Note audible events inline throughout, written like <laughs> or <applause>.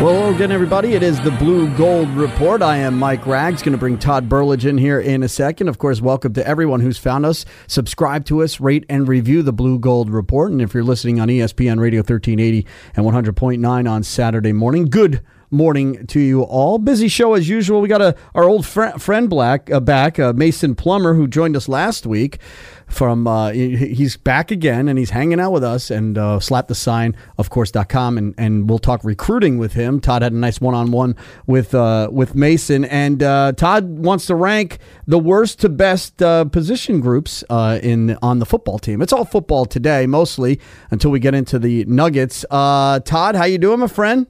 Well, hello again, everybody. It is the Blue Gold Report. I am Mike Rags. Going to bring Todd Burlage in here in a second. Of course, welcome to everyone who's found us. Subscribe to us, rate and review the Blue Gold Report. And if you're listening on ESPN Radio 1380 and 100.9 on Saturday morning, good morning to you all. Busy show as usual. We got a our old fr- friend Black uh, back, uh, Mason Plummer, who joined us last week. From uh, he's back again and he's hanging out with us and uh, slap the sign of course.com and and we'll talk recruiting with him. Todd had a nice one on one with uh, with Mason and uh, Todd wants to rank the worst to best uh, position groups uh, in on the football team. It's all football today mostly until we get into the Nuggets. Uh, Todd, how you doing, my friend?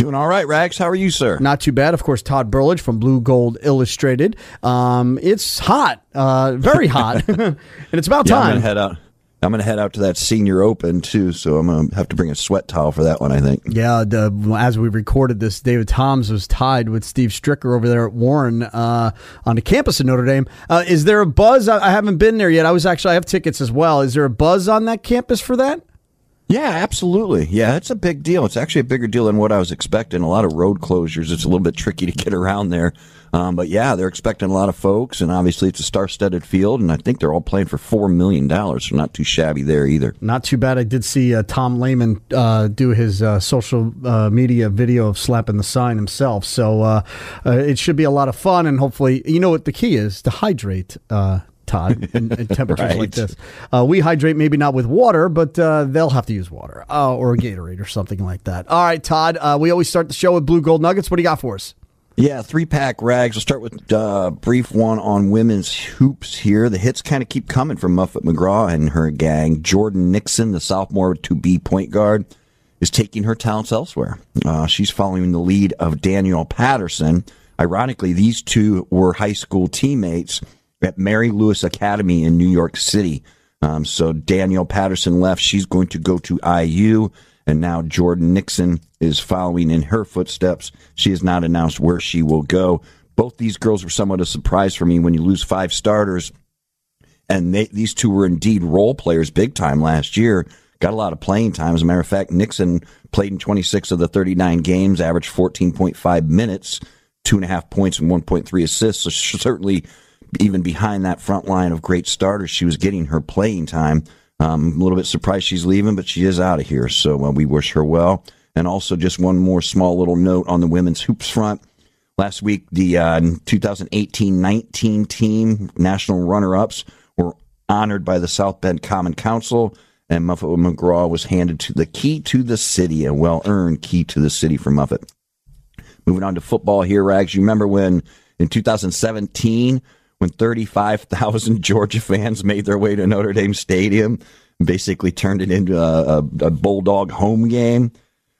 Doing all right, Rags. How are you, sir? Not too bad. Of course, Todd Burlage from Blue Gold Illustrated. Um, it's hot, uh, very hot, <laughs> and it's about yeah, I'm time. gonna head out. I'm gonna head out to that Senior Open too, so I'm gonna have to bring a sweat towel for that one. I think. Yeah, the, as we recorded this, David Toms was tied with Steve Stricker over there at Warren uh, on the campus of Notre Dame. Uh, is there a buzz? I, I haven't been there yet. I was actually I have tickets as well. Is there a buzz on that campus for that? Yeah, absolutely. Yeah, it's a big deal. It's actually a bigger deal than what I was expecting. A lot of road closures. It's a little bit tricky to get <laughs> around there. Um, but yeah, they're expecting a lot of folks, and obviously it's a star-studded field, and I think they're all playing for four million dollars. So not too shabby there either. Not too bad. I did see uh, Tom Lehman uh, do his uh, social uh, media video of slapping the sign himself. So uh, uh, it should be a lot of fun, and hopefully, you know what the key is to hydrate. Todd, <laughs> in, in temperatures Right. like this, uh, we hydrate maybe not with water, but uh, they'll have to use water uh, or a Gatorade or something like that. All right, Todd. we always start the show with blue gold nuggets. What do you got for us? Yeah, three pack rags. We'll start with a brief one on women's hoops here. The hits kind of keep coming from Muffet McGraw and her gang. Jordan Nixon, the sophomore to be point guard, is taking her talents elsewhere. Uh, she's following the lead of Danielle Patterson. Ironically, these two were high school teammates at Mary Louis Academy in New York City. Um, so Danielle Patterson left. She's going to go to IU. And now Jordan Nixon is following in her footsteps. She has not announced where she will go. Both these girls were somewhat a surprise for me when you lose five starters. And they, these two were indeed role players big time last year. Got a lot of playing time. As a matter of fact, Nixon played in 26 of the 39 games, averaged 14.5 minutes, two and a half points, and 1.3 assists. So certainly, even behind that front line of great starters, she was getting her playing time. Um, a little bit surprised she's leaving, but she is out of here. So uh, we wish her well. And also, just one more small little note on the women's hoops front. Last week, the uh, 2018 19 team national runner ups were honored by the South Bend Common Council, and Muffet McGraw was handed to the key to the city, a well earned key to the city for Muffet. Moving on to football here, Rags. You remember when in 2017, when 35,000 <laughs> Georgia fans made their way to Notre Dame Stadium, basically turned it into a, a, a Bulldog home game.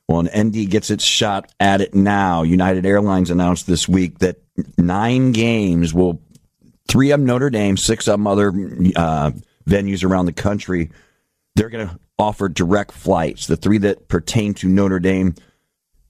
Well, an ND gets its shot at it now. United Airlines announced this week that nine games will, three of them Notre Dame, six of them other uh, venues around the country, they're going to offer direct flights. The three that pertain to Notre Dame,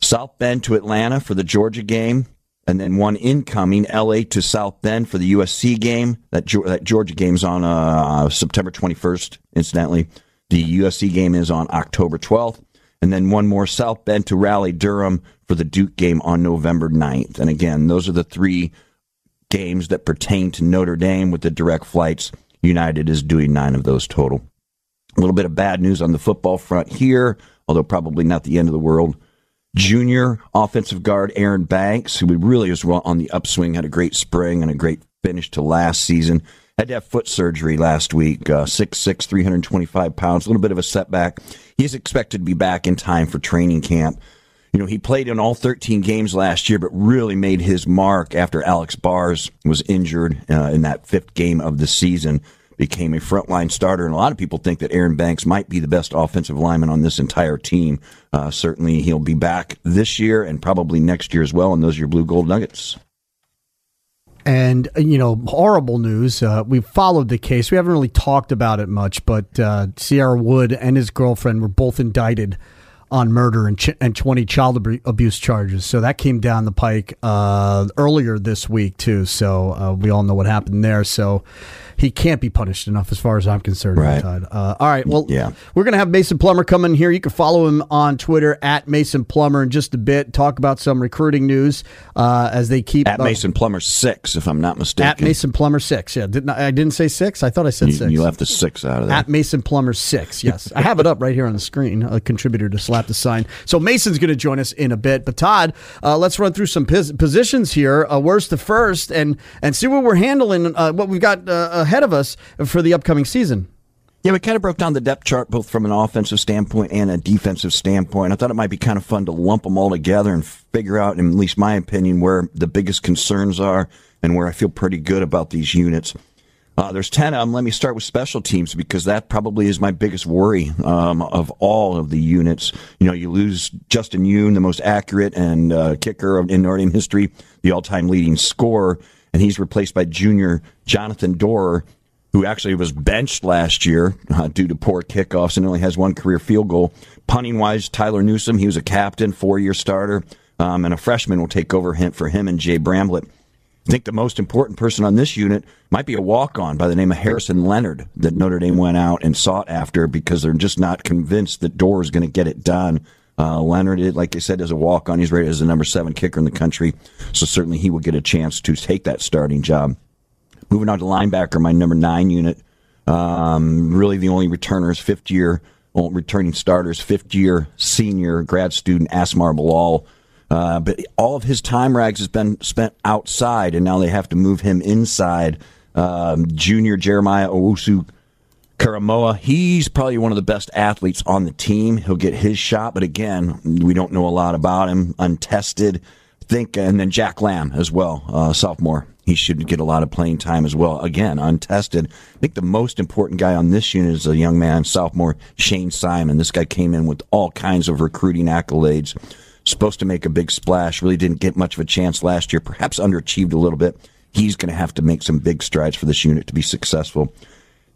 South Bend to Atlanta for the Georgia game, and then one incoming LA to South Bend for the USC game. That, that Georgia game's on uh, September 21st, incidentally. The USC game is on October 12th. And then one more South Bend to Raleigh Durham for the Duke game on November 9th. And again, those are the three games that pertain to Notre Dame with the direct flights. United is doing nine of those total. A little bit of bad news on the football front here, although probably not the end of the world junior offensive guard Aaron Banks, who really is on the upswing, had a great spring and a great finish to last season. Had to have foot surgery last week, uh, 6'6", 325 pounds, a little bit of a setback. He's expected to be back in time for training camp. You know, he played in all 13 games last year, but really made his mark after Alex Bars was injured uh, in that fifth game of the season became a frontline starter, and a lot of people think that Aaron Banks might be the best offensive lineman on this entire team. Uh, certainly, he'll be back this year and probably next year as well. And those are your blue gold nuggets. And, uh, you know, horrible news. Uh, we've followed the case. We haven't really talked about it much, but uh, Sierra Wood and his girlfriend were both indicted on murder and, ch- and 20 child ab- abuse charges. So that came down the pike uh, earlier this week, too. So uh, we all know what happened there. So he can't be punished enough as far as I'm concerned. Right. Uh, all right. Well, Yeah. we're going to have Mason Plummer come in here. You can follow him on Twitter at Mason Plummer in just a bit. Talk about some recruiting news uh, as they keep At Mason Plummer six, if I'm not mistaken. At Mason Plummer six. Yeah, didn't I, I didn't say six? I thought I said you, six. you left the six out of that. At Mason Plummer six. Yes, I have it up right here on the screen. A contributor to the sign. So Mason's going to join us in a bit. But Todd, uh, let's run through some pos- positions here. Uh, to first, and and see what we're handling. Uh, what we've got uh, ahead of us for the upcoming season. Yeah, we kind of broke down the depth chart both from an offensive standpoint and a defensive standpoint. I thought it might be kind of fun to lump them all together and figure out, in at least my opinion, where the biggest concerns are and where I feel pretty good about these units. Uh, there's 10 of them. Let me start with special teams because that probably is my biggest worry um, of all of the units. You know, you lose Justin Yoon, the most accurate and uh, kicker in Dame history, the all-time leading scorer, and he's replaced by junior Jonathan Doerer, who actually was benched last year uh, due to poor kickoffs and only has one career field goal. Punting wise, Tyler Newsome, he was a captain, four-year starter, um, and a freshman will take over him for him and Jay Bramblett. I think the most important person on this unit might be a walk on by the name of Harrison Leonard that Notre Dame went out and sought after because they're just not convinced that Dorr is going to get it done. Uh, Leonard, like I said, is a walk on. He's rated as the number seven kicker in the country, so certainly he will get a chance to take that starting job. Moving on to linebacker, my number nine unit. Um, really, the only returners, fifth year well, returning starters, fifth year senior grad student Asmar Bilal. Uh, but all of his time rags has been spent outside, and now they have to move him inside. Um, junior Jeremiah Owusu Koramoah, he's probably one of the best athletes on the team. He'll get his shot, but again, we don't know a lot about him, untested. Think, and then Jack Lamb as well, uh, sophomore. He should get a lot of playing time as well. Again, untested. I think the most important guy on this unit is a young man, sophomore Shane Simon. This guy came in with all kinds of recruiting accolades supposed to make a big splash, really didn't get much of a chance last year, perhaps underachieved a little bit. He's going to have to make some big strides for this unit to be successful.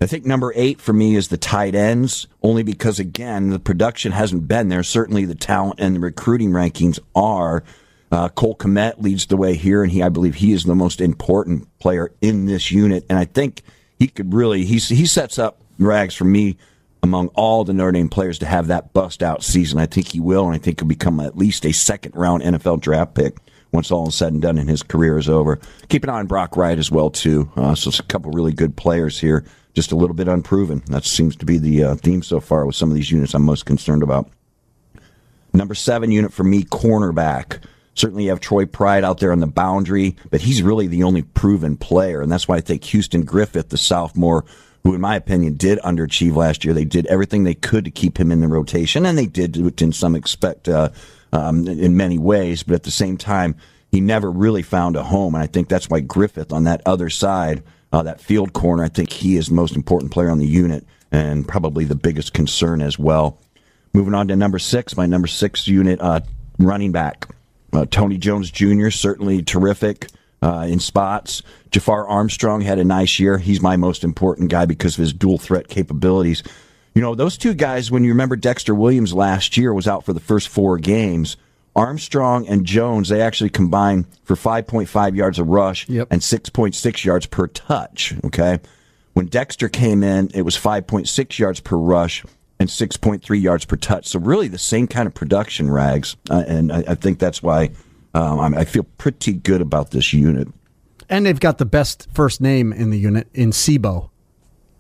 I think number eight for me is the tight ends, only because, again, the production hasn't been there. Certainly the talent and the recruiting rankings are. Uh, Cole Kmet leads the way here, and he, I believe, he is the most important player in this unit. And I think he could really, he, he sets up Rags for me among all the Notre Dame players to have that bust out season. I think he will, and I think he'll become at least a second round NFL draft pick once all is said and done and his career is over. Keep an eye on Brock Wright as well too. Uh, so it's a couple really good players here, just a little bit unproven. That seems to be the uh, theme so far with some of these units I'm most concerned about. Number seven unit for me, cornerback. Certainly, you have Troy Pride out there on the boundary, but he's really the only proven player, and that's why I think Houston Griffith, the sophomore, who in my opinion did underachieve last year. They did everything they could to keep him in the rotation, and they did it in some expect uh, um, in many ways. But at the same time, he never really found a home, and I think that's why Griffith on that other side, uh, that field corner, I think he is the most important player on the unit, and probably the biggest concern as well. Moving on to number six, my number six unit, uh, running back. Uh, Tony Jones Jr., certainly terrific uh, in spots. Jafar Armstrong had a nice year. He's my most important guy because of his dual threat capabilities. You know, those two guys, when you remember Dexter Williams last year was out for the first four games, Armstrong and Jones, they actually combined for 5.5 yards a rush Yep. and 6.6 yards per touch. Okay. When Dexter came in, it was 5.6 yards per rush and 6.3 yards per touch. So really the same kind of production rags. Uh, and I, I think that's why um, I'm- feel pretty good about this unit. And they've got the best first name in the unit in C'Bo.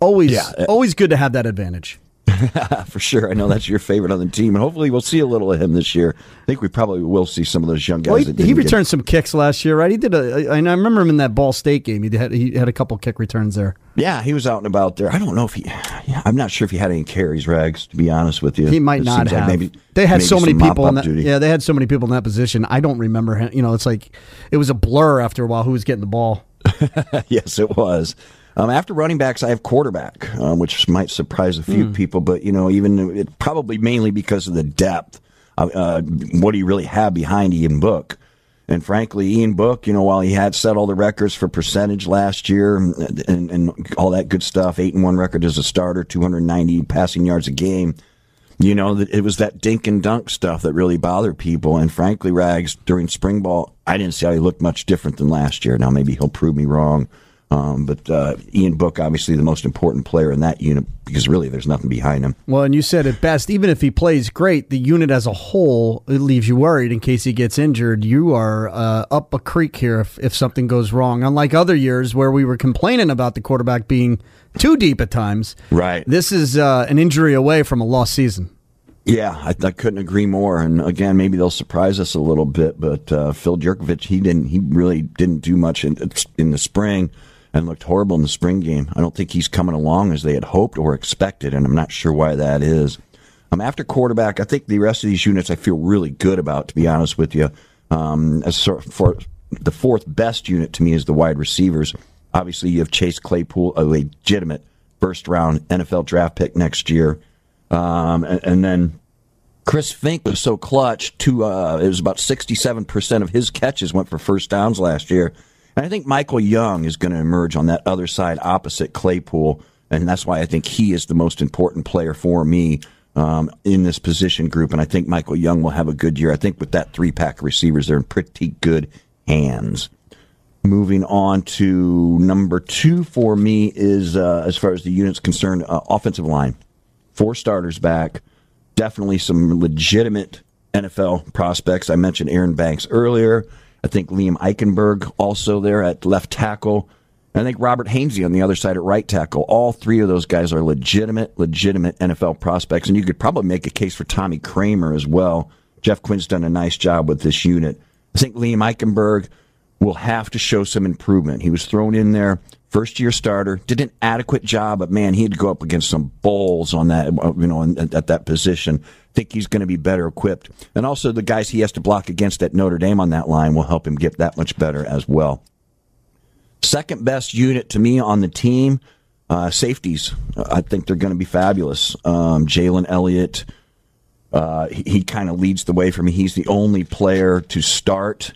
Always, Yeah. always good to have that advantage. <laughs> For sure. I know that's your favorite on the team. And hopefully we'll see a little of him this year. I think we probably will see some of those young guys. Well, he, that he didn't get- returned some kicks last year, right? He did a, and I remember him in that Ball State game. He had he had a couple kick returns there. Yeah, he was out and about there. I don't know if he. I'm not sure if he had any carries, Rags. To be honest with you, He might It not seems like have. maybe they had so many people in that. duty. Yeah, they had so many people in that position. I don't remember him. You know, it's like it was a blur after a while who was getting the ball. <laughs> yes, it was. Um, after running backs, I have quarterback, um, which might surprise a few people, but you know, even it, probably mainly because of the depth. Uh, uh, what do you really have behind Ian Book? And frankly, Ian Book, you know, while he had set all the records for percentage last year and, and, and all that good stuff, eight and one record as a starter, 290 passing yards a game. You know, it was that dink and dunk stuff that really bothered people. And frankly, Rags, during spring ball, I didn't see how he looked much different than last year. Now, maybe he'll prove me wrong. Um, but uh, Ian Book, obviously the most important player in that unit because really there's nothing behind him. Well, and you said it best. Even if he plays great, the unit as a whole it leaves you worried in case he gets injured. You are uh, up a creek here if, if something goes wrong. Unlike other years where we were complaining about the quarterback being too deep at times. Right. This is uh, an injury away from a lost season. Yeah, I, I, couldn't agree more. And again, maybe they'll surprise us a little bit. But uh, Phil Jurkovec, he didn't. He really didn't do much in in the spring and looked horrible in the spring game. I don't think he's coming along as they had hoped or expected, and I'm not sure why that is. Um, after quarterback, I think the rest of these units I feel really good about, to be honest with you. Um, as for the fourth best unit to me is the wide receivers. Obviously, you have Chase Claypool, a legitimate first round NFL draft pick next year. Um, and, and, then Chris Finke was so clutch. To uh, it was about sixty-seven percent of his catches went for first downs last year. And I think Michael Young is going to emerge on that other side opposite Claypool. And that's why I think he is the most important player for me um, in this position group. And I think Michael Young will have a good year. I think with that three pack of receivers, they're in pretty good hands. Moving on to number two for me is, uh, as far as the unit's concerned, uh, offensive line. Four starters back. Definitely some legitimate NFL prospects. I mentioned Aaron Banks earlier. I think Liam Eichenberg also there at left tackle. I think Robert Hainsey on the other side at right tackle. All three of those guys are legitimate, legitimate NFL prospects, and you could probably make a case for Tommy Kraemer as well. Jeff Quinn's done a nice job with this unit. I think Liam Eichenberg will have to show some improvement. He was thrown in there, first year starter, did an adequate job, but man, he had to go up against some bulls on that, you know, at that position think he's going to be better equipped. And also the guys he has to block against at Notre Dame on that line will help him get that much better as well. Second best unit to me on the team, uh, safeties. I think they're going to be fabulous. Um, Jalen Elliott, uh, he, he kind of leads the way for me. He's the only player to start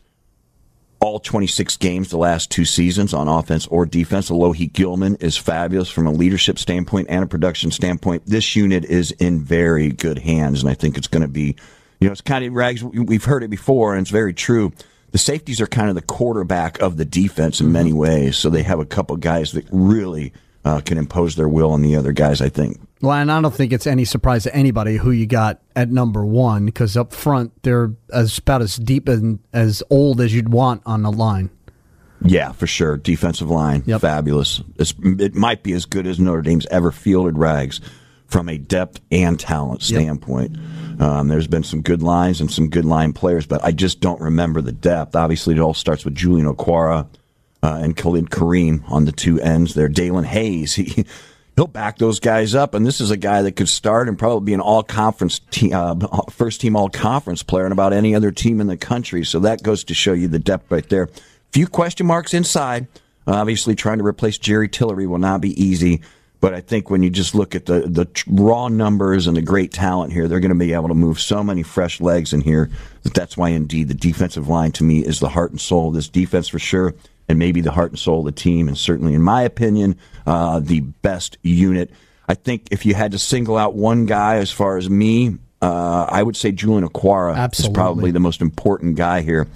all 26 games the last two seasons on offense or defense. Alohi Gilman is fabulous from a leadership standpoint and a production standpoint. This unit is in very good hands, and I think it's going to be, you know, it's kind of rags. We've heard it before, and it's very true. The safeties are kind of the quarterback of the defense in many ways, so they have a couple guys that really uh, can impose their will on the other guys, I think. Well, and I don't think it's any surprise to anybody who you got at number one because up front they're as about as deep and as old as you'd want on the line. Yeah, for sure. Defensive line, yep. fabulous. It's, it might be as good as Notre Dame's ever fielded rags from a depth and talent standpoint. Yep. Um, there's been some good lines and some good line players, but I just don't remember the depth. Obviously, it all starts with Julian Okwara uh, and Khalid Kareem on the two ends there. Daelin Hayes, he he'll back those guys up. And this is a guy that could start and probably be an all conference te- uh, first team all conference player in about any other team in the country. So that goes to show you the depth right there. Few question marks inside. Obviously, trying to replace Jerry Tillery will not be easy. But I think when you just look at the, the raw numbers and the great talent here, they're going to be able to move so many fresh legs in here that that's why, indeed, the defensive line to me is the heart and soul of this defense for sure and maybe the heart and soul of the team, and certainly, in my opinion, uh, the best unit. I think if you had to single out one guy as far as me, uh, I would say Julian Okwara Absolutely. is probably the most important guy here.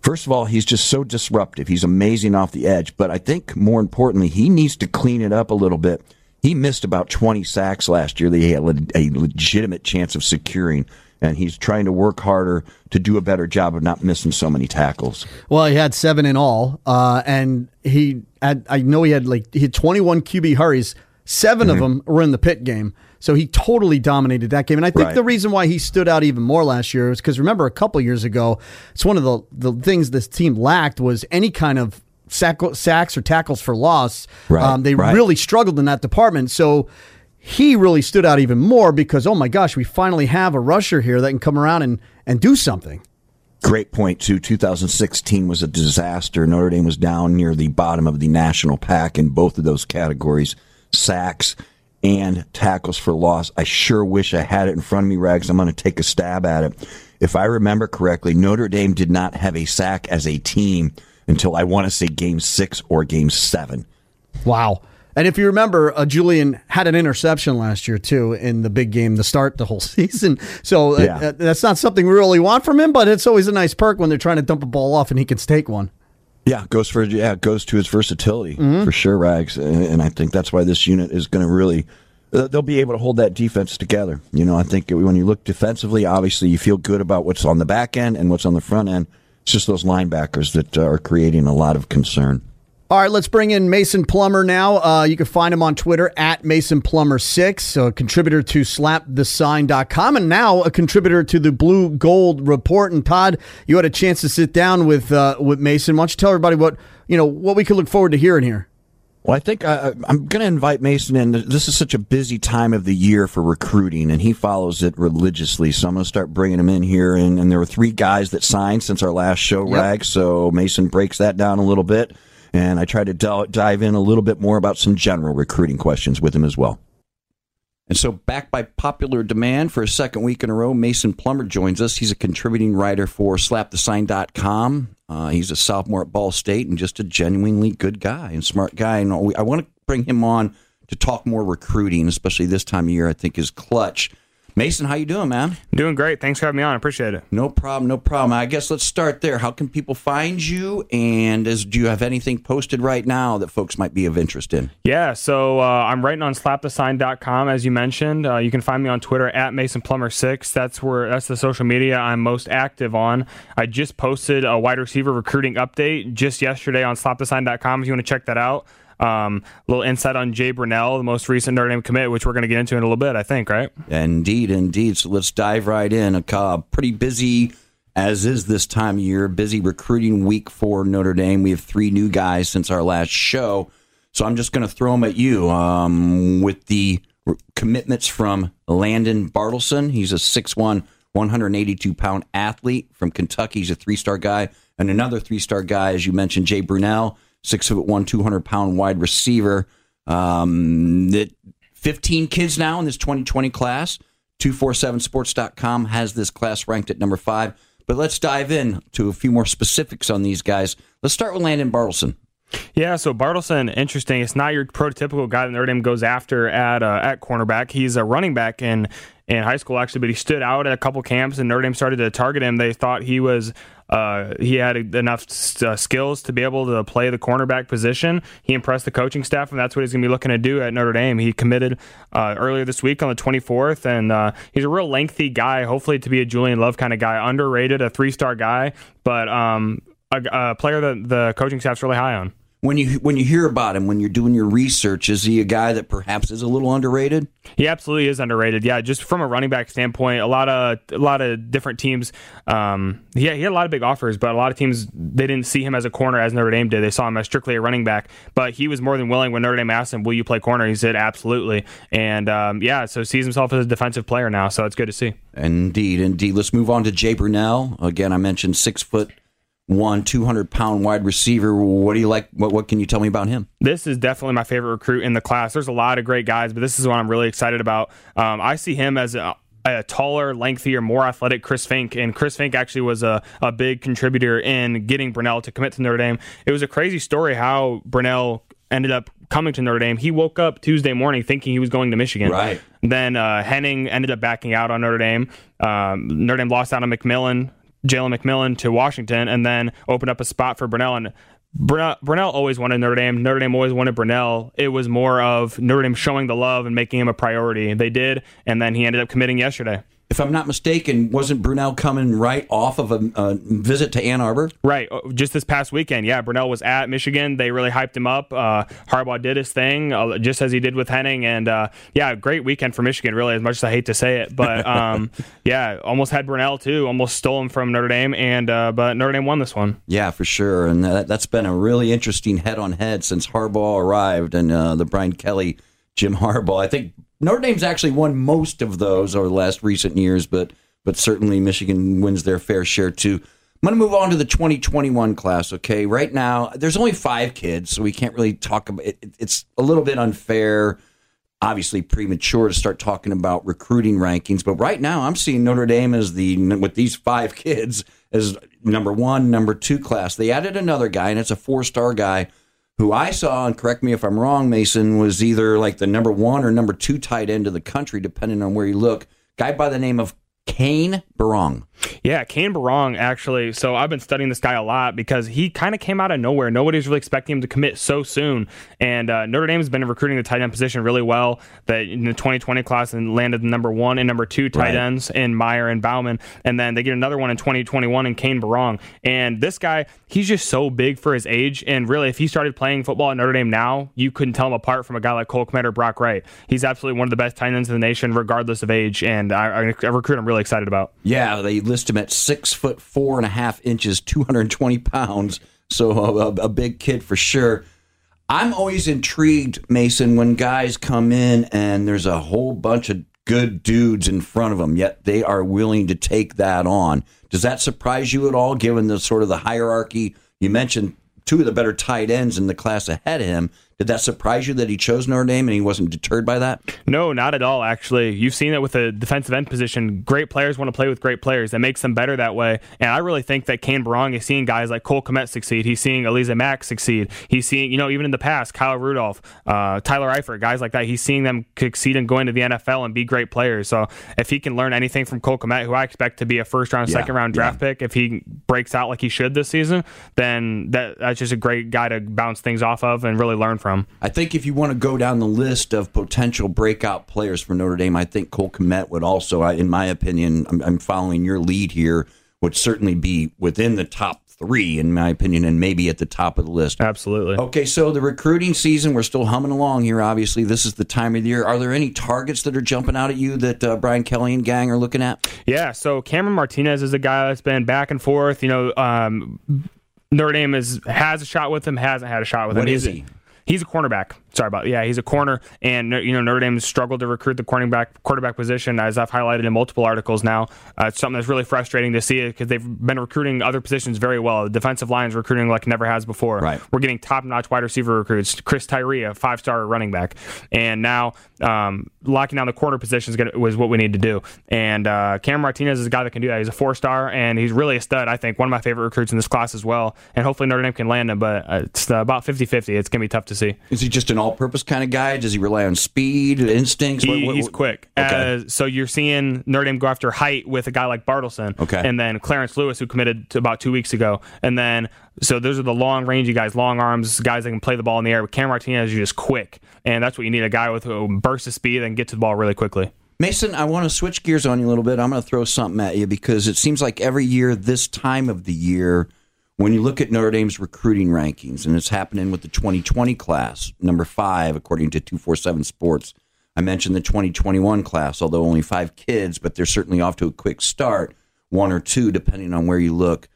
First of all, he's just so disruptive. He's amazing off the edge, but I think more importantly, he needs to clean it up a little bit. He missed about 20 sacks last year that he had a legitimate chance of securing and he's trying to work harder to do a better job of not missing so many tackles. Well, he had seven in all, uh, and he had, I know he had like he had 21 QB hurries. 7 mm-hmm. of them were in the Pitt game. So he totally dominated that game. And I think right. the reason why he stood out even more last year is because remember a couple years ago, it's one of the, the things this team lacked was any kind of sack, sacks or tackles for loss. Right. Um, they right. really struggled in that department. So he really stood out even more because, oh my gosh, we finally have a rusher here that can come around and, and do something. Great point, too. 2016 was a disaster. Notre Dame was down near the bottom of the national pack in both of those categories sacks and tackles for loss. I sure wish I had it in front of me, Rags. I'm going to take a stab at it. If I remember correctly, Notre Dame did not have a sack as a team until I want to say game six or game seven. Wow. And if you remember, uh, Julian had an interception last year too in the big game to start the whole <laughs> season. So uh, Yeah. uh, that's not something we really want from him, but it's always a nice perk when they're trying to dump a ball off and he can take one. Yeah, goes for yeah, goes to his versatility Mm-hmm. for sure, Rags, and, and I think that's why this unit is going to really. uh, They'll be able to hold that defense together. You know, I think when you look defensively, obviously you feel good about what's on the back end and what's on the front end. It's just those linebackers that are creating a lot of concern. All right, let's bring in Mason Plummer now. Uh, you can find him on Twitter at Mason Plummer6, a contributor to slapthesign.com, and now a contributor to the Blue Gold Report. And Todd, you had a chance to sit down with uh, with Mason. Why don't you tell everybody what you know what we could look forward to hearing here? Well, I think uh, I'm going to invite Mason in. This is such a busy time of the year for recruiting, and he follows it religiously. So I'm going to start bringing him in here. And, and there were three guys that signed since our last show, Yep. Rag. So Mason breaks that down a little bit. And I try to del- dive in a little bit more about some general recruiting questions with him as well. And so, back by popular demand for a second week in a row, Mason Plummer joins us. He's a contributing writer for slapthesign.com. Uh, he's a sophomore at Ball State and just a genuinely good guy and smart guy. And I want to bring him on to talk more recruiting, especially this time of year, I think is clutch. Mason, how you doing, man? Doing great. Thanks for having me on. I appreciate it. No problem, no problem. I guess let's start there. How can people find you? And is, do you have anything posted right now that folks might be of interest in? Yeah, so uh, I'm writing on slapthesign.com as you mentioned. Uh, you can find me on Twitter at MasonPlummer6. That's where that's the social media I'm most active on. I just posted a wide receiver recruiting update just yesterday on slapthesign.com if you want to check that out. Um, a little insight on Jay Brunelle, the most recent Notre Dame commit, which we're going to get into in a little bit, I think, right? Indeed, indeed. So let's dive right in. A pretty busy, as is this time of year, busy recruiting week for Notre Dame. We have three new guys since our last show. So I'm just going to throw them at you um, with the commitments from Landen Bartleson. He's a 6'1, 182 pound athlete from Kentucky. He's a three star guy. And another three star guy, as you mentioned, Jay Brunelle, six foot one, 200 pound wide receiver. Um, that 15 kids now in this 2020 class. 247sports.com has this class ranked at number five. But let's dive in to a few more specifics on these guys. Let's start with Landen Bartleson. Yeah, so Bartleson, interesting. It's not your prototypical guy that Notre Dame goes after at uh, at cornerback. He's a running back in in high school actually, but he stood out at a couple camps, and Notre Dame started to target him. They thought he was uh, he had enough uh, skills to be able to play the cornerback position. He impressed the coaching staff, and that's what he's going to be looking to do at Notre Dame. He committed uh, earlier this week on the 24th, and uh, he's a real lengthy guy. Hopefully, to be a Julian Love kind of guy, underrated, a three star guy, but um, a, a player that the coaching staff's really high on. When you when you hear about him, when you're doing your research, is he a guy that perhaps is a little underrated? He absolutely is underrated. Yeah, just from a running back standpoint, a lot of a lot of different teams. Um, yeah, he had a lot of big offers, but a lot of teams they didn't see him as a corner as Notre Dame did. They saw him as strictly a running back. But he was more than willing when Notre Dame asked him, "Will you play corner?" He said, "Absolutely." And um, yeah, so sees himself as a defensive player now. So it's good to see. Indeed, indeed. Let's move on to Jay Brunelle. Again, I mentioned six foot one, two hundred pound wide receiver. What do you like? What what can you tell me about him? This is definitely my favorite recruit in the class. There's a lot of great guys, but this is what I'm really excited about. Um, I see him as a, a taller, lengthier, more athletic Chris Finke, and Chris Finke actually was a, a big contributor in getting Brunelle to commit to Notre Dame. It was a crazy story how Brunelle ended up coming to Notre Dame. He woke up Tuesday morning thinking he was going to Michigan. Right. Then uh, Henning ended up backing out on Notre Dame. Um, Notre Dame lost out on McMillan, Jalen McMillan to Washington, and then opened up a spot for Brunelle. And Brunelle, Brunelle always wanted Notre Dame. Notre Dame always wanted Brunelle. It was more of Notre Dame showing the love and making him a priority. They did, and then he ended up committing yesterday. If I'm not mistaken, wasn't Brunelle coming right off of a, a visit to Ann Arbor? Right. Uh, Just this past weekend, yeah, Brunelle was at Michigan. They really hyped him up. Uh, Harbaugh did his thing, uh, just as he did with Henning. And uh, yeah, great weekend for Michigan, really, as much as I hate to say it. But <laughs> um, yeah, almost had Brunelle too. Almost stole him from Notre Dame. and uh, But Notre Dame won this one. Yeah, for sure. And that, that's been a really interesting head on head since Harbaugh arrived and uh, the Brian Kelly, Jim Harbaugh. I think Notre Dame's actually won most of those over the last recent years, but but certainly Michigan wins their fair share too. I'm going to move on to the 2021 class. Okay, right now there's only five kids, so we can't really talk about it. It's a little bit unfair, obviously premature to start talking about recruiting rankings. But right now, I'm seeing Notre Dame as the with these five kids as number one, number two class. They added another guy, and it's a four star guy who I saw, and correct me if I'm wrong, Mason, was either like the number one or number two tight end of the country, depending on where you look. Guy by the name of Cane Berrong. Yeah, Cane Berrong, actually. So I've been studying this guy a lot because he kind of came out of nowhere. Nobody's really expecting him to commit so soon. And uh, Notre Dame has been recruiting the tight end position really well. That in the 2020 class and landed the number one and number two tight right. ends in Mayer and Bauman. And then they get another one in 2021 in Cane Berrong. And this guy, he's just so big for his age. And really, if he started playing football at Notre Dame now, you couldn't tell him apart from a guy like Cole Kmet or Brock Wright. He's absolutely one of the best tight ends in the nation, regardless of age. And I, I, I recruit him really excited about. Yeah, they list him at six foot four and a half inches, 220 pounds. So uh, a, a big kid for sure. I'm always intrigued, Mason, when guys come in and there's a whole bunch of good dudes in front of them, yet they are willing to take that on. Does that surprise you at all, given the sort of the hierarchy? You mentioned two of the better tight ends in the class ahead of him. Did that surprise you that he chose Notre Dame and he wasn't deterred by that? No, not at all, actually. You've seen it with the defensive end position. Great players want to play with great players. That makes them better that way. And I really think that Cane Berrong is seeing guys like Cole Kmet succeed. He's seeing Alize Mack succeed. He's seeing, you know, even in the past, Kyle Rudolph, uh, Tyler Eifert, guys like that. He's seeing them succeed and go into the NFL and be great players. So if he can learn anything from Cole Kmet, who I expect to be a first round, yeah, second round draft yeah. pick, if he breaks out like he should this season, then that, that's just a great guy to bounce things off of and really learn from. I think if you want to go down the list of potential breakout players for Notre Dame, I think Cole Kmet would also, in my opinion, I'm, I'm following your lead here, would certainly be within the top three, in my opinion, and maybe at the top of the list. Absolutely. Okay, so the recruiting season, we're still humming along here. Obviously, this is the time of the year. Are there any targets that are jumping out at you that uh, Brian Kelly and gang are looking at? Yeah, so Cameron Martinez is a guy that's been back and forth. You know, um, Notre Dame is, has a shot with him, hasn't had a shot with what him. What is he? He's a cornerback. Sorry about yeah, he's a corner, and you know Notre Dame struggled to recruit the cornerback quarterback position, as I've highlighted in multiple articles. Now, uh, it's something that's really frustrating to see because they've been recruiting other positions very well. The defensive line is recruiting like never has before. Right. We're getting top notch wide receiver recruits. Chris Tyree, a five star running back, and now um, locking down the corner position was what we need to do. And uh, Cam Martinez is a guy that can do that. He's a four star, and he's really a stud. I think one of my favorite recruits in this class as well. And hopefully Notre Dame can land him, but uh, it's about 50-50. It's gonna be tough to see. Is he just an all-purpose kind of guy? Does he rely on speed, instincts? He, what, what, he's quick. Okay. Uh, so you're seeing Notre Dame go after height with a guy like Bartleson. Okay. And then Clarence Lewis, who committed to about two weeks ago. And then, so those are the long rangey guys, long arms, guys that can play the ball in the air. But Cam Martinez is just quick. And that's what you need a guy with a burst of speed and get to the ball really quickly. Mason, I want to switch gears on you a little bit. I'm going to throw something at you because it seems like every year, this time of the year, when you look at Notre Dame's recruiting rankings, and it's happening with the 2020 class, number five, according to 247 Sports. I mentioned the 2021 class, although only five kids, but they're certainly off to a quick start, one or two, depending on where you look.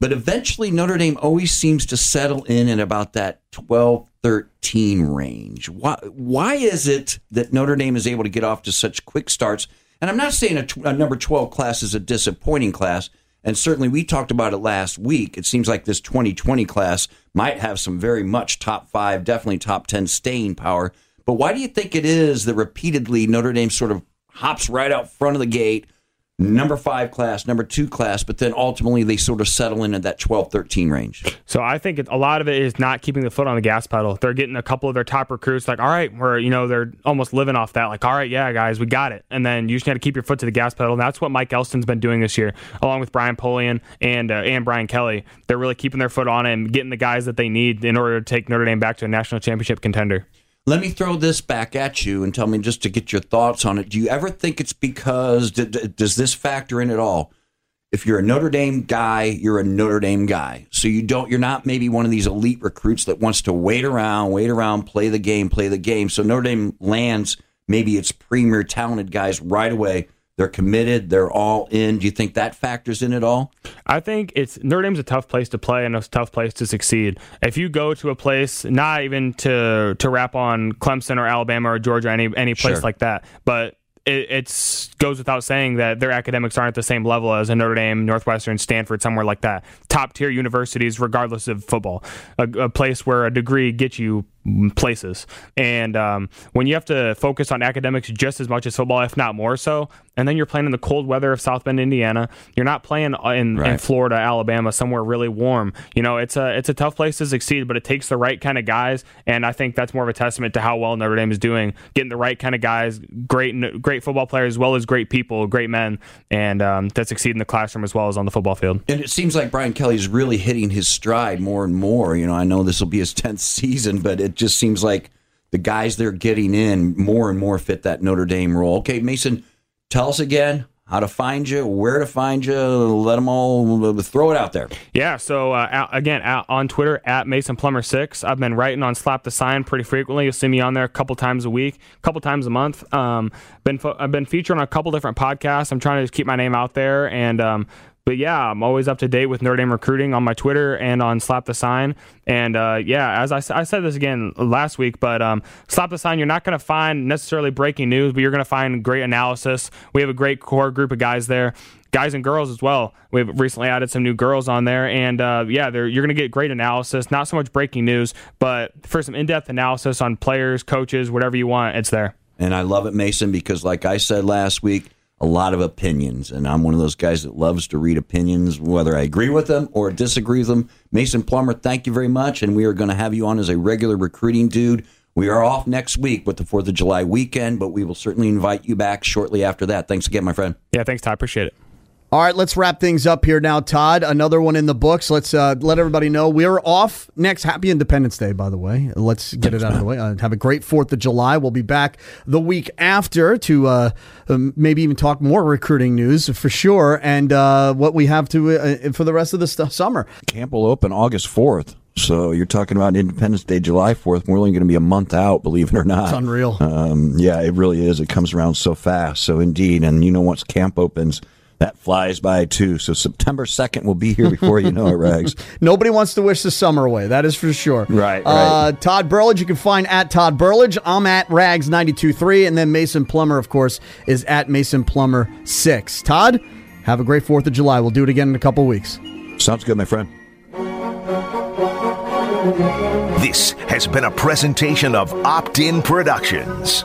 But eventually, Notre Dame always seems to settle in at about that 12, 13 range. Why, why is it that Notre Dame is able to get off to such quick starts? And I'm not saying a, a number 12 class is a disappointing class and certainly we talked about it last week. It seems like this 2020 class might have some very much top five, definitely top 10 staying power. But why do you think it is that repeatedly Notre Dame sort of hops right out front of the gate, number five class, number two class, but then ultimately they sort of settle in at that 12, 13 range. So I think a lot of it is not keeping the foot on the gas pedal. They're getting a couple of their top recruits like, all right, we're, you know, they're almost living off that. Like, all right, yeah, guys, we got it. And then you just got to keep your foot to the gas pedal. And that's what Mike Elston's been doing this year, along with Brian Polian and, uh, and Brian Kelly. They're really keeping their foot on it and getting the guys that they need in order to take Notre Dame back to a national championship contender. Let me throw this back at you and tell me just to get your thoughts on it. Do you ever think it's because does this factor in at all? If you're a Notre Dame guy, you're a Notre Dame guy. So you don't you're not maybe one of these elite recruits that wants to wait around, wait around, play the game, play the game. So Notre Dame lands maybe its premier talented guys right away they're committed. They're all in. Do you think that factors in at all? I think it's Notre Dame's a tough place to play and a tough place to succeed. If you go to a place, not even to to rap on Clemson or Alabama or Georgia, any any place sure. like that, but it it's goes without saying that their academics aren't at the same level as a Notre Dame, Northwestern, Stanford, somewhere like that. Top tier universities, regardless of football, a, a place where a degree gets you places. And um, when you have to focus on academics just as much as football, if not more so, and then you're playing in the cold weather of South Bend, Indiana, you're not playing in, right. in Florida, Alabama, somewhere really warm. You know, it's a it's a tough place to succeed, but it takes the right kind of guys, and I think that's more of a testament to how well Notre Dame is doing, getting the right kind of guys, great great football players as well as great people, great men, and um, that succeed in the classroom as well as on the football field. And it seems like Brian Kelly's really hitting his stride more and more. You know, I know this will be his tenth <laughs> season, but it just seems like the guys they're getting in more and more fit that Notre Dame role. Okay, Mason, tell us again how to find you, where to find you, let them all throw it out there. Yeah, so uh, again, on Twitter at Mason Plummer six. I've been writing on Slap the Sign pretty frequently. You'll see me on there a couple times a week, a couple times a month. Um, been I've been featured on a couple different podcasts. I'm trying to just keep my name out there and um, but yeah, I'm always up to date with Notre Dame recruiting on my Twitter and on Slap the Sign. And uh, yeah, as I, I, said this again last week, but um, Slap the Sign, you're not going to find necessarily breaking news, but you're going to find great analysis. We have a great core group of guys there. Guys and girls as well. We've recently added some new girls on there, and uh, yeah, you're going to get great analysis. Not so much breaking news, but for some in-depth analysis on players, coaches, whatever you want, it's there. And I love it, Mason, because like I said last week, a lot of opinions, and I'm one of those guys that loves to read opinions, whether I agree with them or disagree with them. Mason Plummer, thank you very much, and we are going to have you on as a regular recruiting dude. We are off next week with the 4th of July weekend, but we will certainly invite you back shortly after that. Thanks again, my friend. Yeah, thanks, Ty. Appreciate it. All right, let's wrap things up here now, Todd. Another one in the books. Let's uh, let everybody know we're off next. Happy Independence Day, by the way. Let's get it out of the way. Uh, have a great Fourth of July. We'll be back the week after to uh, um, maybe even talk more recruiting news for sure, and uh, what we have to uh, for the rest of the st- summer. Camp will open August fourth. So you're talking about Independence Day, July 4th. We're only going to be a month out, believe it or not. It's unreal. Um, yeah, it really is. It comes around so fast. So indeed, and you know, once camp opens, that flies by too. So September 2nd will be here before you know it, Rags. <laughs> Nobody wants to wish the summer away. That is for sure. Right, right. Uh, Todd Burlage, you can find at Todd Burlage. I'm at Rags923. And then Mason Plummer, of course, is at Mason Plummer 6. Todd, have a great 4th of July. We'll do it again in a couple weeks. Sounds good, my friend. This has been a presentation of Opt In Productions.